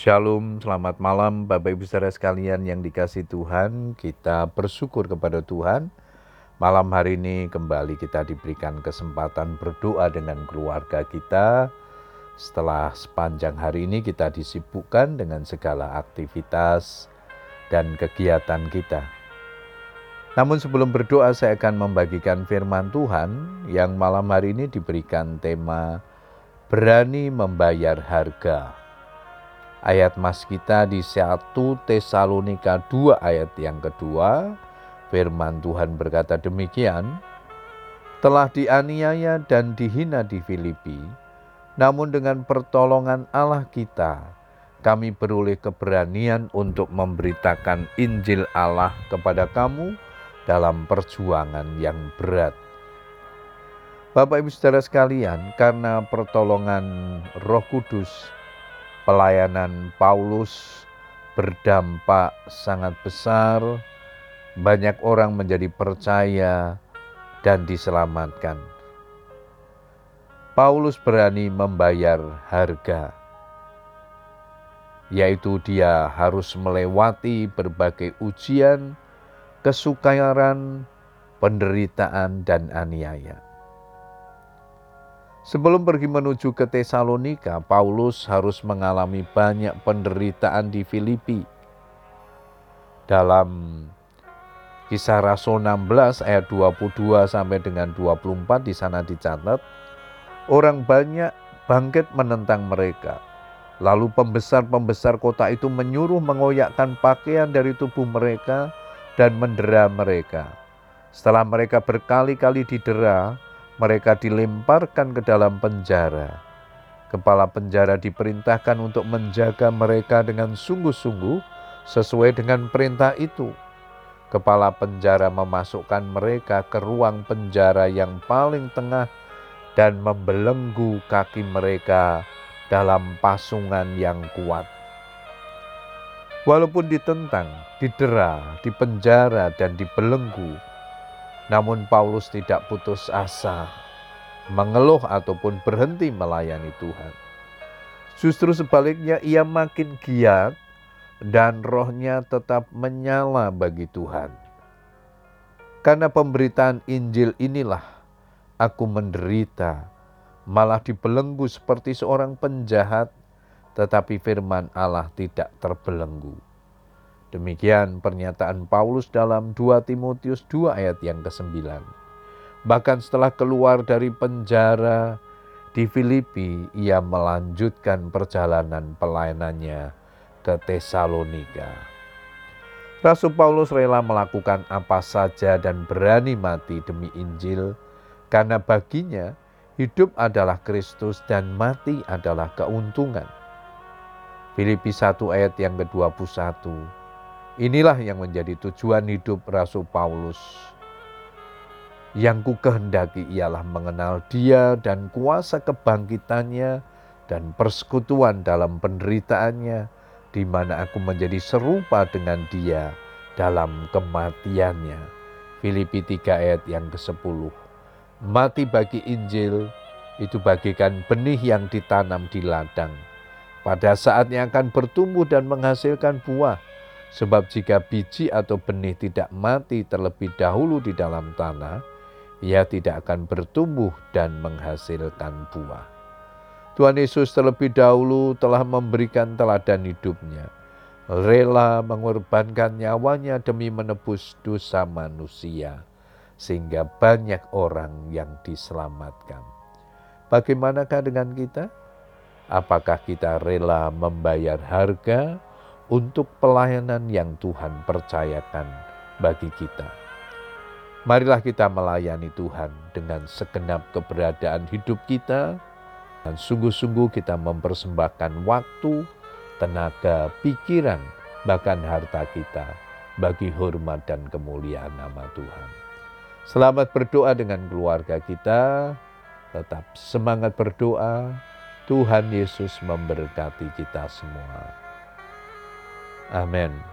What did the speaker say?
Shalom, selamat malam Bapak Ibu saudara sekalian yang dikasih Tuhan. Kita bersyukur kepada Tuhan. Malam hari ini kembali kita diberikan kesempatan berdoa dengan keluarga kita. Setelah sepanjang hari ini kita disibukkan dengan segala aktivitas dan kegiatan kita. Namun sebelum berdoa saya akan membagikan firman Tuhan yang malam hari ini diberikan tema berani membayar harga Ayat mas kita di 1 Tesalonika 2 ayat yang kedua, firman Tuhan berkata demikian, telah dianiaya dan dihina di Filipi, namun dengan pertolongan Allah kita, kami beroleh keberanian untuk memberitakan Injil Allah kepada kamu dalam perjuangan yang berat. Bapak Ibu Saudara sekalian, karena pertolongan Roh Kudus, pelayanan Paulus berdampak sangat besar, banyak orang menjadi percaya dan diselamatkan. Paulus berani membayar harga, yaitu dia harus melewati berbagai ujian, kesukaran, penderitaan, dan aniaya. Sebelum pergi menuju ke Tesalonika, Paulus harus mengalami banyak penderitaan di Filipi. Dalam kisah Rasul 16 ayat 22 sampai dengan 24 di sana dicatat, orang banyak bangkit menentang mereka. Lalu pembesar-pembesar kota itu menyuruh mengoyakkan pakaian dari tubuh mereka dan mendera mereka. Setelah mereka berkali-kali didera, mereka dilemparkan ke dalam penjara. Kepala penjara diperintahkan untuk menjaga mereka dengan sungguh-sungguh sesuai dengan perintah itu. Kepala penjara memasukkan mereka ke ruang penjara yang paling tengah dan membelenggu kaki mereka dalam pasungan yang kuat. Walaupun ditentang, didera, dipenjara, dan dibelenggu, namun Paulus tidak putus asa, mengeluh ataupun berhenti melayani Tuhan. Justru sebaliknya ia makin giat dan rohnya tetap menyala bagi Tuhan. Karena pemberitaan Injil inilah aku menderita, malah dibelenggu seperti seorang penjahat, tetapi firman Allah tidak terbelenggu. Demikian pernyataan Paulus dalam 2 Timotius 2 ayat yang ke-9. Bahkan setelah keluar dari penjara di Filipi, ia melanjutkan perjalanan pelayanannya ke Tesalonika. Rasul Paulus rela melakukan apa saja dan berani mati demi Injil, karena baginya hidup adalah Kristus dan mati adalah keuntungan. Filipi 1 ayat yang ke-21 Inilah yang menjadi tujuan hidup Rasul Paulus. Yang ku kehendaki ialah mengenal dia dan kuasa kebangkitannya dan persekutuan dalam penderitaannya, di mana aku menjadi serupa dengan dia dalam kematiannya. Filipi 3 ayat yang ke-10. Mati bagi Injil itu bagikan benih yang ditanam di ladang. Pada saatnya akan bertumbuh dan menghasilkan buah Sebab jika biji atau benih tidak mati terlebih dahulu di dalam tanah, ia tidak akan bertumbuh dan menghasilkan buah. Tuhan Yesus terlebih dahulu telah memberikan teladan hidupnya, rela mengorbankan nyawanya demi menebus dosa manusia, sehingga banyak orang yang diselamatkan. Bagaimanakah dengan kita? Apakah kita rela membayar harga? Untuk pelayanan yang Tuhan percayakan bagi kita. Marilah kita melayani Tuhan dengan segenap keberadaan hidup kita, dan sungguh-sungguh kita mempersembahkan waktu, tenaga, pikiran, bahkan harta kita bagi hormat dan kemuliaan nama Tuhan. Selamat berdoa dengan keluarga kita, tetap semangat berdoa. Tuhan Yesus memberkati kita semua. Amen.